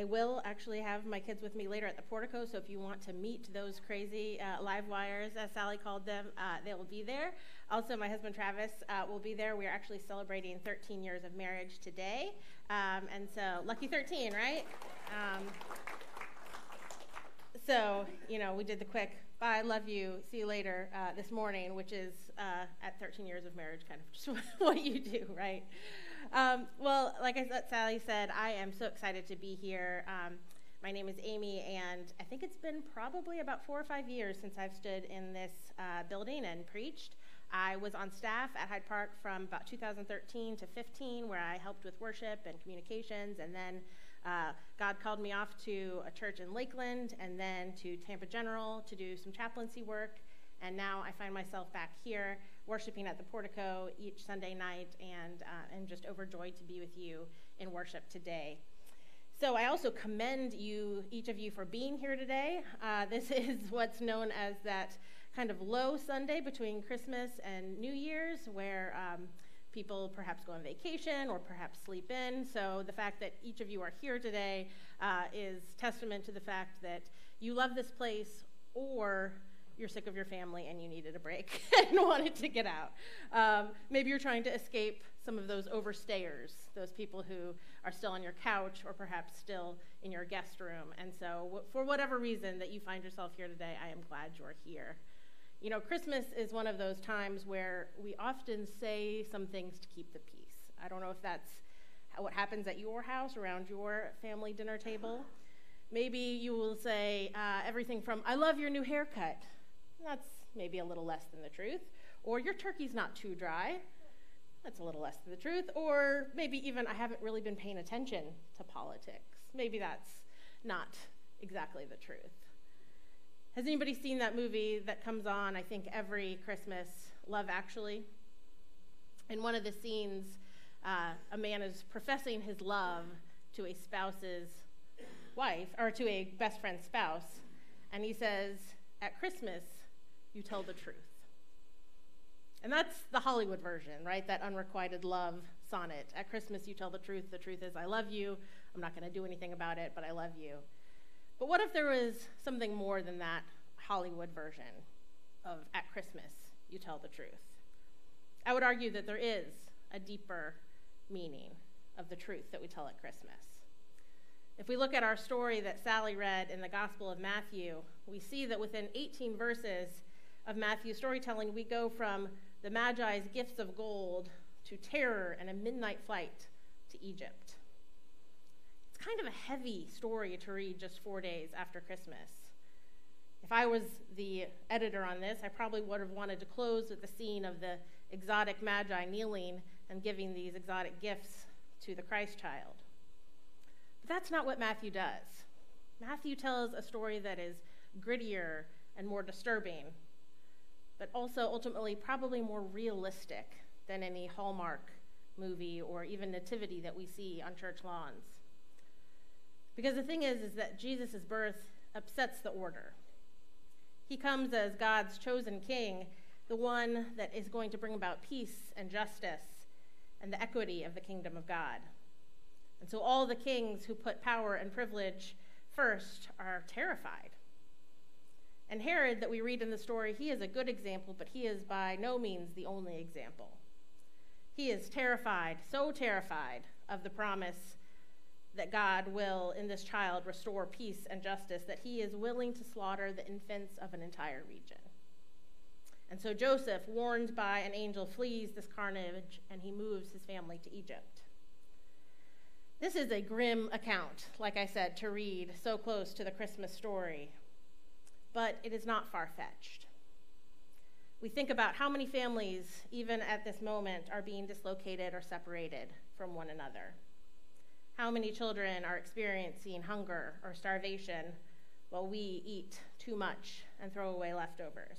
I will actually have my kids with me later at the portico, so if you want to meet those crazy uh, live wires, as Sally called them, uh, they will be there. Also, my husband Travis uh, will be there. We are actually celebrating 13 years of marriage today, um, and so lucky 13, right? Um, so, you know, we did the quick bye, love you, see you later uh, this morning, which is uh, at 13 years of marriage kind of just what you do, right? Um, well, like I said, Sally said, I am so excited to be here. Um, my name is Amy, and I think it's been probably about four or five years since I've stood in this uh, building and preached. I was on staff at Hyde Park from about 2013 to 15, where I helped with worship and communications, and then uh, God called me off to a church in Lakeland and then to Tampa General to do some chaplaincy work. And now I find myself back here worshiping at the portico each Sunday night and uh, just overjoyed to be with you in worship today. So I also commend you, each of you, for being here today. Uh, this is what's known as that kind of low Sunday between Christmas and New Year's, where um, people perhaps go on vacation or perhaps sleep in. So the fact that each of you are here today uh, is testament to the fact that you love this place or you're sick of your family and you needed a break and wanted to get out. Um, maybe you're trying to escape some of those overstayers, those people who are still on your couch or perhaps still in your guest room. And so, for whatever reason that you find yourself here today, I am glad you're here. You know, Christmas is one of those times where we often say some things to keep the peace. I don't know if that's what happens at your house around your family dinner table. Maybe you will say uh, everything from, I love your new haircut. That's maybe a little less than the truth. Or your turkey's not too dry. That's a little less than the truth. Or maybe even, I haven't really been paying attention to politics. Maybe that's not exactly the truth. Has anybody seen that movie that comes on, I think, every Christmas, Love Actually? In one of the scenes, uh, a man is professing his love to a spouse's wife, or to a best friend's spouse, and he says, At Christmas, you tell the truth. And that's the Hollywood version, right? That unrequited love sonnet. At Christmas, you tell the truth. The truth is, I love you. I'm not going to do anything about it, but I love you. But what if there was something more than that Hollywood version of At Christmas, You Tell the Truth? I would argue that there is a deeper meaning of the truth that we tell at Christmas. If we look at our story that Sally read in the Gospel of Matthew, we see that within 18 verses of Matthew's storytelling, we go from the Magi's gifts of gold to terror and a midnight flight to Egypt It's kind of a heavy story to read just four days after Christmas. If I was the editor on this, I probably would have wanted to close with the scene of the exotic magi kneeling and giving these exotic gifts to the Christ child. But that's not what Matthew does. Matthew tells a story that is grittier and more disturbing, but also ultimately probably more realistic than any Hallmark movie or even nativity that we see on church lawns. Because the thing is, is that Jesus' birth upsets the order. He comes as God's chosen king, the one that is going to bring about peace and justice and the equity of the kingdom of God. And so all the kings who put power and privilege first are terrified. And Herod, that we read in the story, he is a good example, but he is by no means the only example. He is terrified, so terrified of the promise that God will, in this child, restore peace and justice, that he is willing to slaughter the infants of an entire region. And so Joseph, warned by an angel, flees this carnage and he moves his family to Egypt. This is a grim account, like I said, to read so close to the Christmas story, but it is not far fetched. We think about how many families, even at this moment, are being dislocated or separated from one another. How many children are experiencing hunger or starvation while we eat too much and throw away leftovers?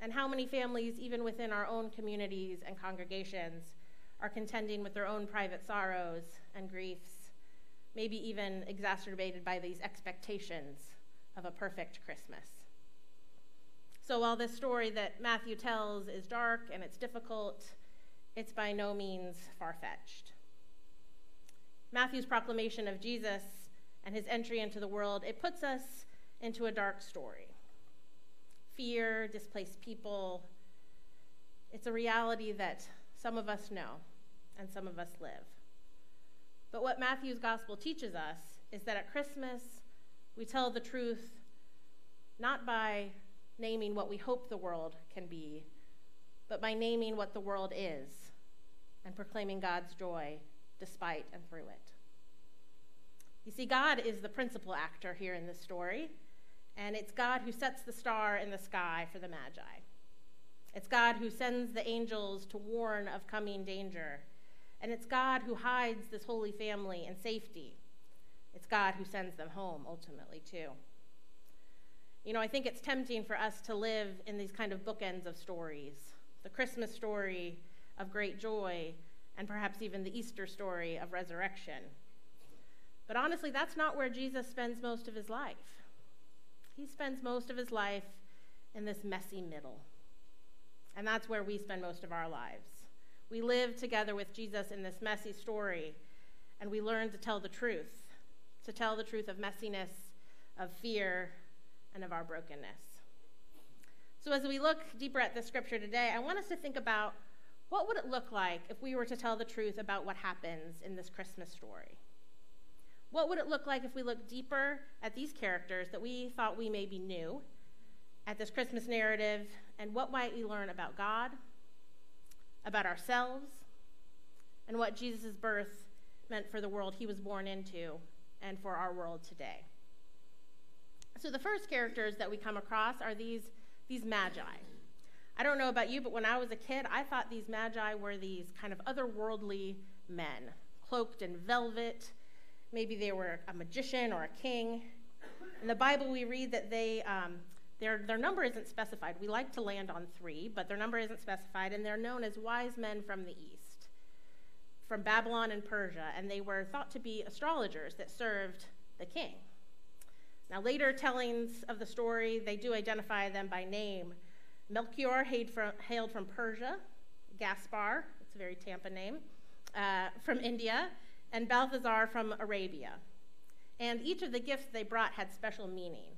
And how many families, even within our own communities and congregations, are contending with their own private sorrows and griefs, maybe even exacerbated by these expectations of a perfect Christmas? So while this story that Matthew tells is dark and it's difficult, it's by no means far fetched. Matthew's proclamation of Jesus and his entry into the world, it puts us into a dark story. Fear, displaced people. It's a reality that some of us know and some of us live. But what Matthew's gospel teaches us is that at Christmas, we tell the truth not by naming what we hope the world can be, but by naming what the world is and proclaiming God's joy despite and through it. You see, God is the principal actor here in this story, and it's God who sets the star in the sky for the Magi. It's God who sends the angels to warn of coming danger, and it's God who hides this holy family in safety. It's God who sends them home ultimately, too. You know, I think it's tempting for us to live in these kind of bookends of stories the Christmas story of great joy, and perhaps even the Easter story of resurrection. But honestly, that's not where Jesus spends most of his life. He spends most of his life in this messy middle. And that's where we spend most of our lives. We live together with Jesus in this messy story, and we learn to tell the truth to tell the truth of messiness, of fear, and of our brokenness. So, as we look deeper at the scripture today, I want us to think about what would it look like if we were to tell the truth about what happens in this Christmas story? What would it look like if we look deeper at these characters that we thought we maybe knew, at this Christmas narrative, and what might we learn about God, about ourselves, and what Jesus' birth meant for the world he was born into and for our world today? So, the first characters that we come across are these, these magi. I don't know about you, but when I was a kid, I thought these magi were these kind of otherworldly men, cloaked in velvet. Maybe they were a magician or a king. In the Bible, we read that they, um, their, their number isn't specified. We like to land on three, but their number isn't specified, and they're known as wise men from the east, from Babylon and Persia, and they were thought to be astrologers that served the king. Now, later tellings of the story, they do identify them by name, Melchior hailed from Persia, Gaspar, it's a very Tampa name, uh, from India, and Balthazar from Arabia. And each of the gifts they brought had special meaning.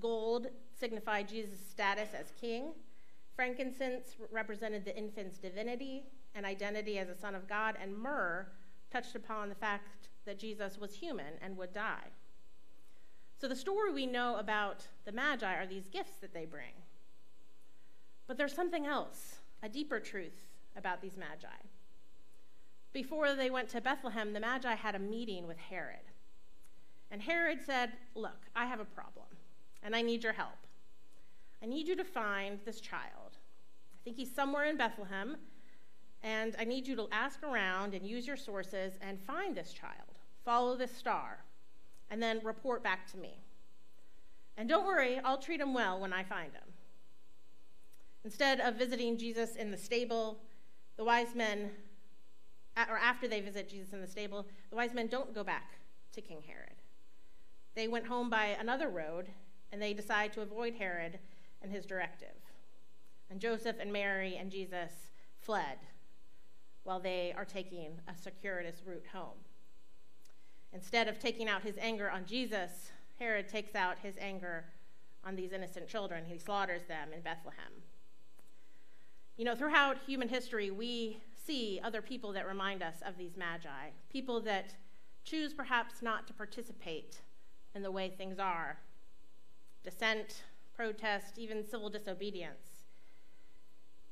Gold signified Jesus' status as king, frankincense represented the infant's divinity and identity as a son of God, and myrrh touched upon the fact that Jesus was human and would die. So, the story we know about the Magi are these gifts that they bring. But there's something else, a deeper truth about these magi. Before they went to Bethlehem, the magi had a meeting with Herod. And Herod said, Look, I have a problem, and I need your help. I need you to find this child. I think he's somewhere in Bethlehem, and I need you to ask around and use your sources and find this child. Follow this star, and then report back to me. And don't worry, I'll treat him well when I find him. Instead of visiting Jesus in the stable, the wise men, or after they visit Jesus in the stable, the wise men don't go back to King Herod. They went home by another road, and they decide to avoid Herod and his directive. And Joseph and Mary and Jesus fled while they are taking a circuitous route home. Instead of taking out his anger on Jesus, Herod takes out his anger on these innocent children. He slaughters them in Bethlehem. You know, throughout human history, we see other people that remind us of these magi, people that choose perhaps not to participate in the way things are dissent, protest, even civil disobedience.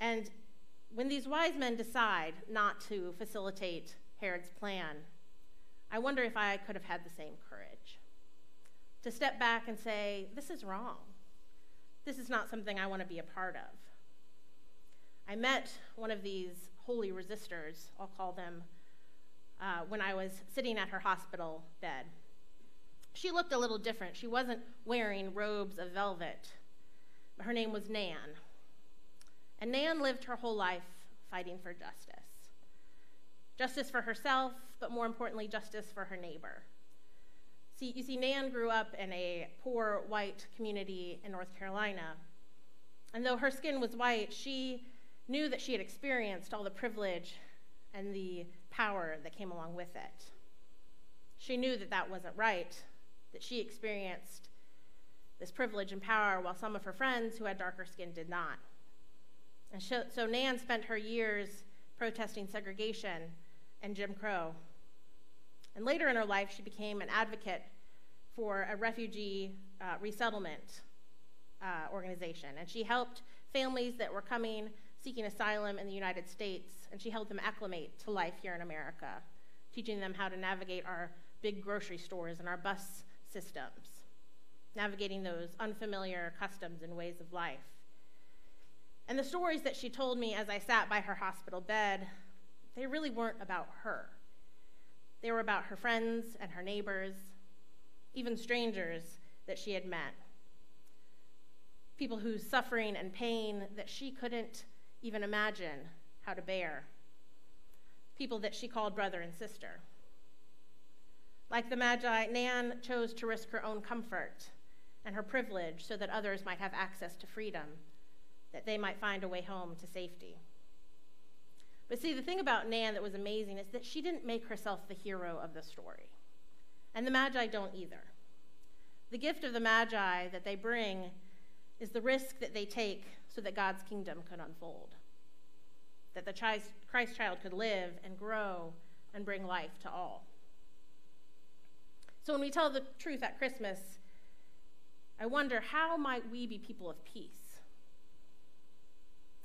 And when these wise men decide not to facilitate Herod's plan, I wonder if I could have had the same courage to step back and say, This is wrong. This is not something I want to be a part of. I met one of these holy resistors, I'll call them, uh, when I was sitting at her hospital bed. She looked a little different. She wasn't wearing robes of velvet. Her name was Nan. And Nan lived her whole life fighting for justice justice for herself, but more importantly, justice for her neighbor. See, you see, Nan grew up in a poor white community in North Carolina. And though her skin was white, she knew that she had experienced all the privilege and the power that came along with it. She knew that that wasn't right, that she experienced this privilege and power while some of her friends who had darker skin did not. And so, so Nan spent her years protesting segregation and Jim Crow. And later in her life, she became an advocate for a refugee uh, resettlement uh, organization. And she helped families that were coming seeking asylum in the United States, and she helped them acclimate to life here in America, teaching them how to navigate our big grocery stores and our bus systems, navigating those unfamiliar customs and ways of life. And the stories that she told me as I sat by her hospital bed, they really weren't about her. They were about her friends and her neighbors, even strangers that she had met. People whose suffering and pain that she couldn't even imagine how to bear. People that she called brother and sister. Like the Magi, Nan chose to risk her own comfort and her privilege so that others might have access to freedom, that they might find a way home to safety. But see, the thing about Nan that was amazing is that she didn't make herself the hero of the story. And the Magi don't either. The gift of the Magi that they bring is the risk that they take so that God's kingdom could unfold, that the Christ child could live and grow and bring life to all. So when we tell the truth at Christmas, I wonder how might we be people of peace?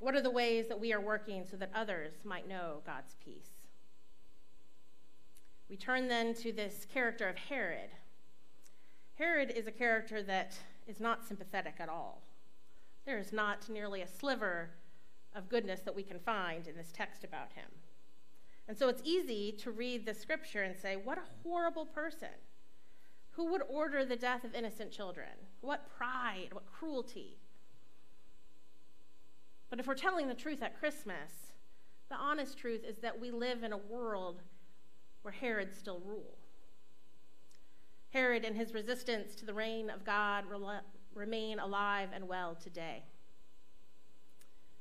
What are the ways that we are working so that others might know God's peace? We turn then to this character of Herod. Herod is a character that is not sympathetic at all. There is not nearly a sliver of goodness that we can find in this text about him. And so it's easy to read the scripture and say, what a horrible person. Who would order the death of innocent children? What pride, what cruelty. But if we're telling the truth at Christmas, the honest truth is that we live in a world where Herod still rule. Herod and his resistance to the reign of God remain alive and well today.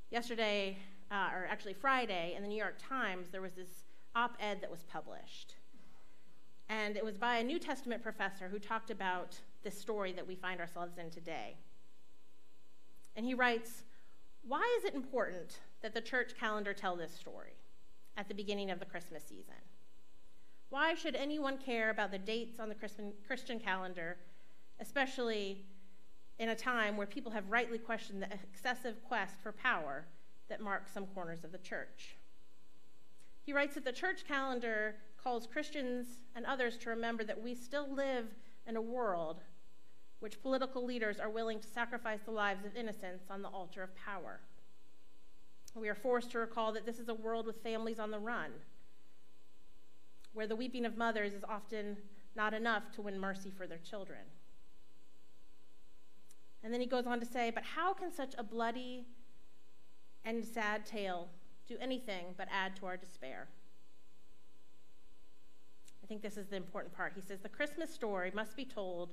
Yesterday, uh, or actually Friday, in the New York Times, there was this op ed that was published. And it was by a New Testament professor who talked about this story that we find ourselves in today. And he writes Why is it important that the church calendar tell this story at the beginning of the Christmas season? Why should anyone care about the dates on the Christian calendar, especially in a time where people have rightly questioned the excessive quest for power that marks some corners of the church? He writes that the church calendar calls Christians and others to remember that we still live in a world which political leaders are willing to sacrifice the lives of innocents on the altar of power. We are forced to recall that this is a world with families on the run, where the weeping of mothers is often not enough to win mercy for their children. And then he goes on to say, But how can such a bloody and sad tale do anything but add to our despair? I think this is the important part. He says the Christmas story must be told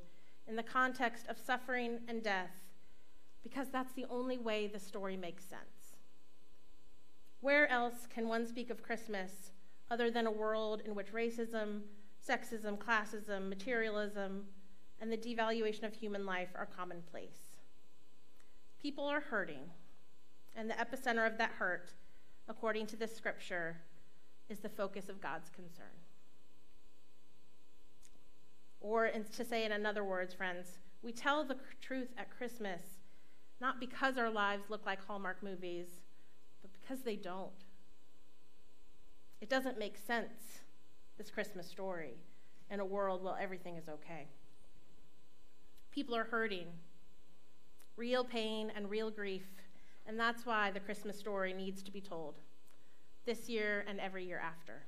in the context of suffering and death because that's the only way the story makes sense. Where else can one speak of Christmas other than a world in which racism, sexism, classism, materialism, and the devaluation of human life are commonplace? People are hurting, and the epicenter of that hurt, according to this scripture, is the focus of God's concern. Or to say in another words, friends, we tell the truth at Christmas not because our lives look like Hallmark movies, but because they don't. It doesn't make sense, this Christmas story, in a world where everything is okay. People are hurting, real pain and real grief, and that's why the Christmas story needs to be told this year and every year after.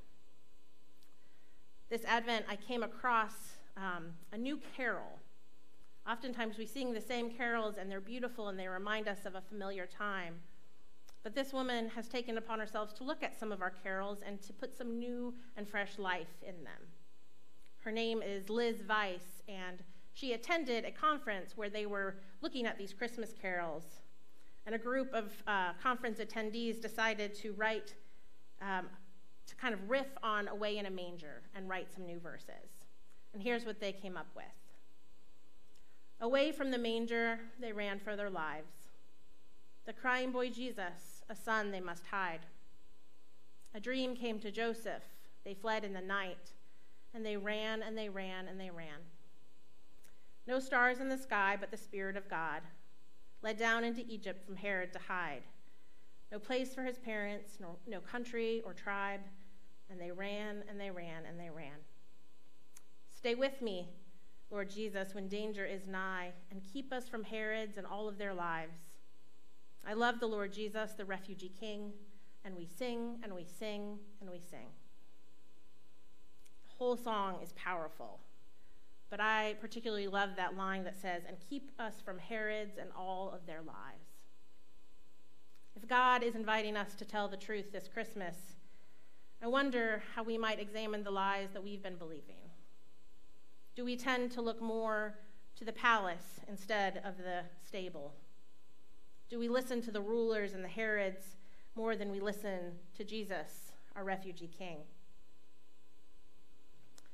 This Advent, I came across um, a new carol. Oftentimes we sing the same carols and they're beautiful and they remind us of a familiar time. But this woman has taken upon herself to look at some of our carols and to put some new and fresh life in them. Her name is Liz Weiss, and she attended a conference where they were looking at these Christmas carols. And a group of uh, conference attendees decided to write, um, to kind of riff on Away in a Manger and write some new verses. And here's what they came up with Away from the manger, they ran for their lives. The crying boy Jesus, a son they must hide. A dream came to Joseph. They fled in the night, and they ran and they ran and they ran. No stars in the sky, but the Spirit of God led down into Egypt from Herod to hide. No place for his parents, no, no country or tribe. And they ran and they ran and they ran. Stay with me, Lord Jesus, when danger is nigh, and keep us from Herods and all of their lives. I love the Lord Jesus, the refugee king, and we sing and we sing and we sing. The whole song is powerful, but I particularly love that line that says, and keep us from Herods and all of their lives. If God is inviting us to tell the truth this Christmas, I wonder how we might examine the lies that we've been believing. Do we tend to look more to the palace instead of the stable? Do we listen to the rulers and the Herods more than we listen to Jesus, our refugee king?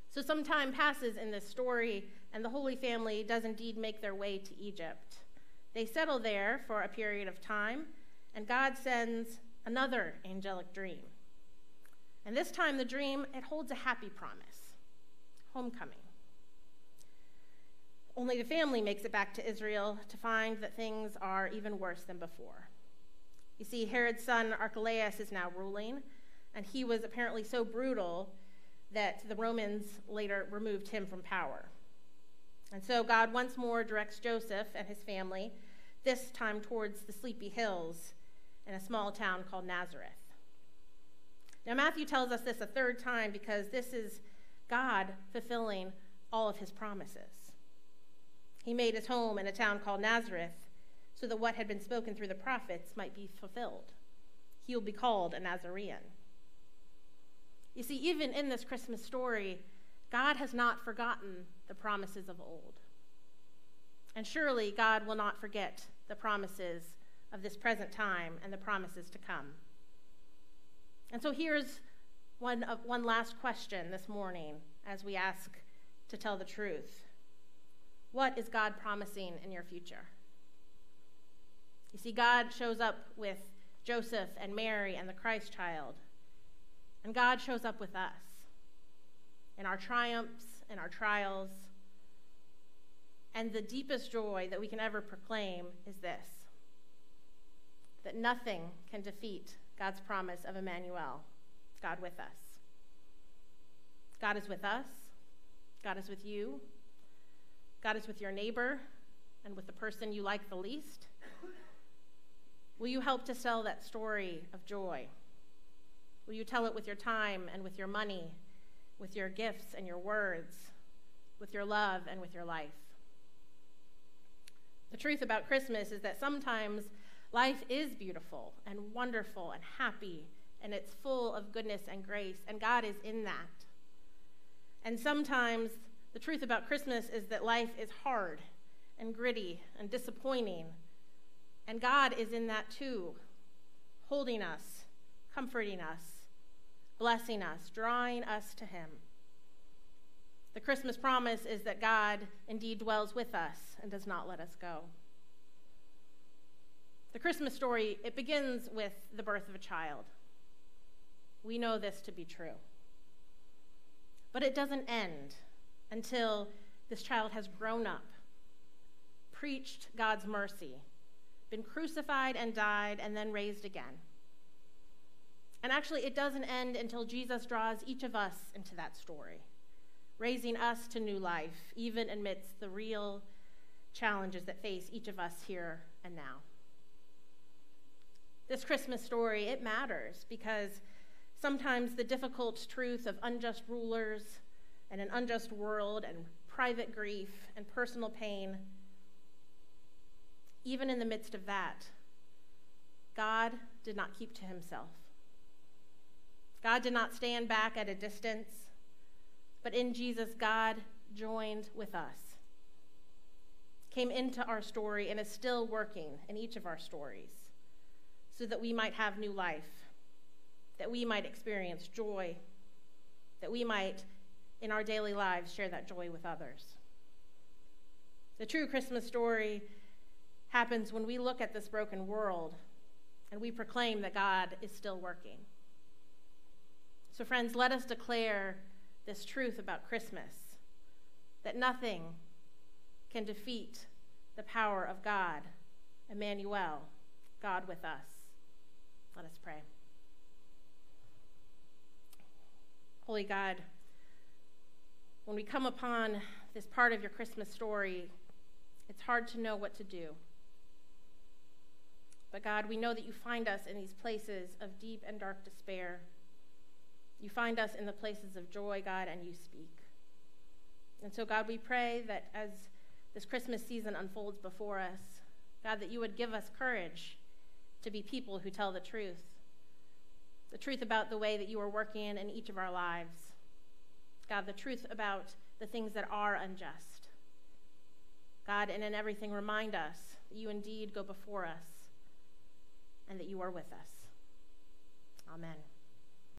So some time passes in this story, and the Holy Family does indeed make their way to Egypt. They settle there for a period of time, and God sends another angelic dream. And this time, the dream, it holds a happy promise homecoming. Only the family makes it back to Israel to find that things are even worse than before. You see, Herod's son Archelaus is now ruling, and he was apparently so brutal that the Romans later removed him from power. And so God once more directs Joseph and his family, this time towards the sleepy hills in a small town called Nazareth. Now, Matthew tells us this a third time because this is God fulfilling all of his promises. He made his home in a town called Nazareth so that what had been spoken through the prophets might be fulfilled. He will be called a Nazarene. You see, even in this Christmas story, God has not forgotten the promises of old. And surely God will not forget the promises of this present time and the promises to come. And so here's one, uh, one last question this morning as we ask to tell the truth. What is God promising in your future? You see, God shows up with Joseph and Mary and the Christ child. And God shows up with us in our triumphs, in our trials. And the deepest joy that we can ever proclaim is this that nothing can defeat God's promise of Emmanuel, God with us. God is with us, God is with you, God is with your neighbor and with the person you like the least. Will you help to tell that story of joy? Will you tell it with your time and with your money, with your gifts and your words, with your love and with your life? The truth about Christmas is that sometimes life is beautiful and wonderful and happy, and it's full of goodness and grace, and God is in that. And sometimes the truth about Christmas is that life is hard and gritty and disappointing, and God is in that too, holding us, comforting us, blessing us, drawing us to Him. The Christmas promise is that God indeed dwells with us and does not let us go. The Christmas story, it begins with the birth of a child. We know this to be true. But it doesn't end until this child has grown up, preached God's mercy, been crucified and died, and then raised again. And actually, it doesn't end until Jesus draws each of us into that story, raising us to new life, even amidst the real challenges that face each of us here and now. This Christmas story, it matters because sometimes the difficult truth of unjust rulers and an unjust world and private grief and personal pain, even in the midst of that, God did not keep to himself. God did not stand back at a distance, but in Jesus, God joined with us, came into our story, and is still working in each of our stories so that we might have new life, that we might experience joy, that we might, in our daily lives, share that joy with others. The true Christmas story happens when we look at this broken world and we proclaim that God is still working. So, friends, let us declare this truth about Christmas that nothing can defeat the power of God, Emmanuel, God with us. Let us pray. Holy God, when we come upon this part of your Christmas story, it's hard to know what to do. But God, we know that you find us in these places of deep and dark despair. You find us in the places of joy, God, and you speak. And so, God, we pray that as this Christmas season unfolds before us, God, that you would give us courage to be people who tell the truth. The truth about the way that you are working in each of our lives. God, the truth about the things that are unjust. God, and in everything, remind us that you indeed go before us and that you are with us. Amen.